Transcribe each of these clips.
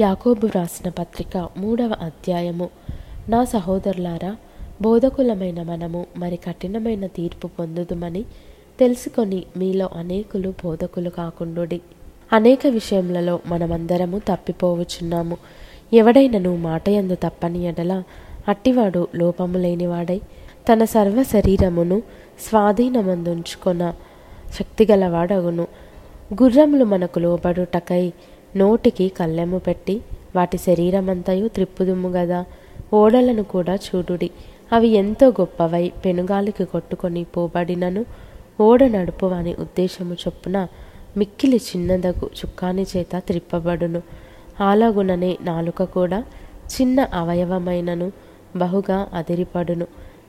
యాకోబు రాసిన పత్రిక మూడవ అధ్యాయము. నా సహోదరులారా బోధకులమైన మనము మరి కఠినమైన తీర్పు పొందుదుమని తెలుసుకొని మీలో అనేకులు బోధకులు కాకుండుడి. అనేక విషయములలో మనమందరము తప్పిపోవచ్చున్నాము. ఎవడైనను మాటయందు తప్పని ఎడల అట్టివాడు లోపము లేనివాడై తన సర్వ శరీరమును స్వాధీనమందుంచుకొన శక్తిగలవాడగును. గుర్రములు మనకు లోబడుటకై నోటికి కళ్ళెము పెట్టి వాటి శరీరమంతయు త్రిప్పుదుము గదా. ఓడలను కూడా చూడుడి. అవి ఎంతో గొప్పవై పెనుగాలికి కొట్టుకొని పోబడినను ఓడ నడుపువాని ఉద్దేశము చొప్పున మిక్కిలి చిన్నదగు చుక్కాని చేత త్రిప్పబడును. అలాగుననే నాలుక కూడా చిన్న అవయవమైనను బహుగా అదిరిపడును.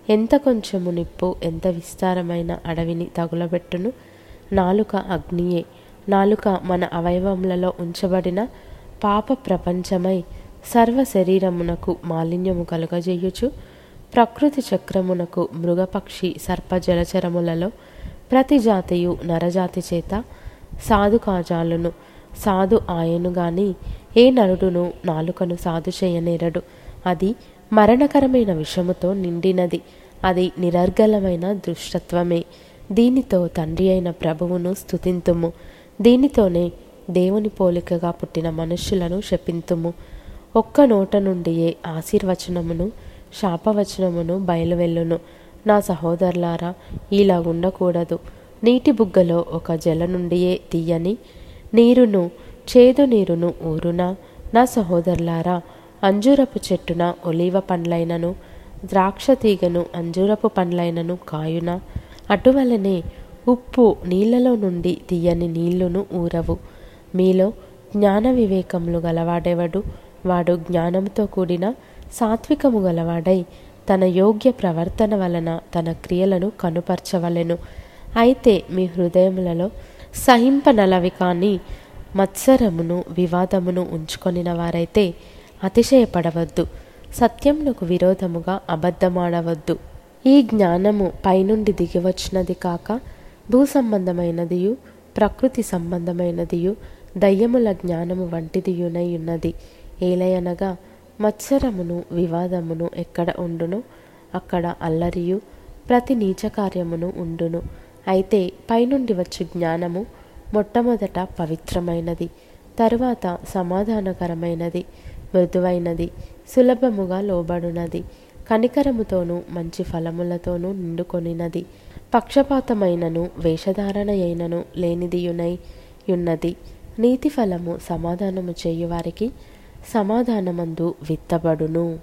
ఎంత కొంచెము నిప్పు ఎంత విస్తారమైన అడవిని తగులబెట్టును. నాలుక అగ్నియే. నాలుక మన అవయవములలో ఉంచబడిన పాప ప్రపంచమై సర్వ శరీరమునకు మాలిన్యము కలుగజేయుచు ప్రకృతి చక్రమునకు మృగపక్షి సర్ప జలచరములలో ప్రతి జాతియు నరజాతి చేత సాధు కాజాలును సాధు ఆయను గాని ఏ నరుడును నాలుకను సాధు చేయనేరడు. అది మరణకరమైన విషముతో నిండినది. అది నిరర్గలమైన దుష్టత్వమే. దీనితో తండ్రి అయిన ప్రభువును స్థుతింతుము దీనితోనే దేవుని పోలికగా పుట్టిన మనుష్యులను శపింతుము. ఒక్క నోట నుండియే ఆశీర్వచనమును శాపవచనమును బయలువెల్లును నా సహోదరులారా ఇలా ఉండకూడదు. నీటి బుగ్గలో ఒక జల నుండియే తీయని నీరును చేదు నీరును ఊరునా. నా సహోదరులారా అంజూరపు చెట్టున ఒలీవ పండ్లైనను ద్రాక్ష తీగను అంజూరపు పండ్లైనను కాయున. అటువలనే ఉప్పు నీళ్ళలో నుండి తీయని నీళ్ళును ఊరవు. మీలో జ్ఞాన వివేకములు గలవాడెవడు? వాడు జ్ఞానముతో కూడిన సాత్వికము గలవాడై తన యోగ్య ప్రవర్తన వలన తన క్రియలను కనుపరచవలెను. అయితే మీ హృదయములలో సహింపనలవి కానీ మత్సరమును వివాదమును ఉంచుకొనిన వారైతే అతిశయపడవద్దు. సత్యమునకు విరోధముగా అబద్ధమాడవద్దు. ఈ జ్ఞానము పైనుండి దిగివచ్చినది కాక భూ సంబంధమైనదియు ప్రకృతి సంబంధమైనదియు దయ్యముల జ్ఞానము వంటిదియునై ఉన్నది. ఏలయనగా మత్సరమును వివాదమును ఎక్కడ ఉండును? అక్కడ అల్లరియు ప్రతి నీచ కార్యమును ఉండును. అయితే పైనుండి వచ్చు జ్ఞానము మొట్టమొదట పవిత్రమైనది తరువాత సమాధానకరమైనది మృదువైనది సులభముగా లోబడునది. కనికరముతోనూ మంచి ఫలములతోనూ నిండుకొనినది. పక్షపాతమైనను వేషధారణ అయినను లేనిదియునై యున్నది. నీతి ఫలము సమాధానము చేయువారికి సమాధానమందు విత్తబడును.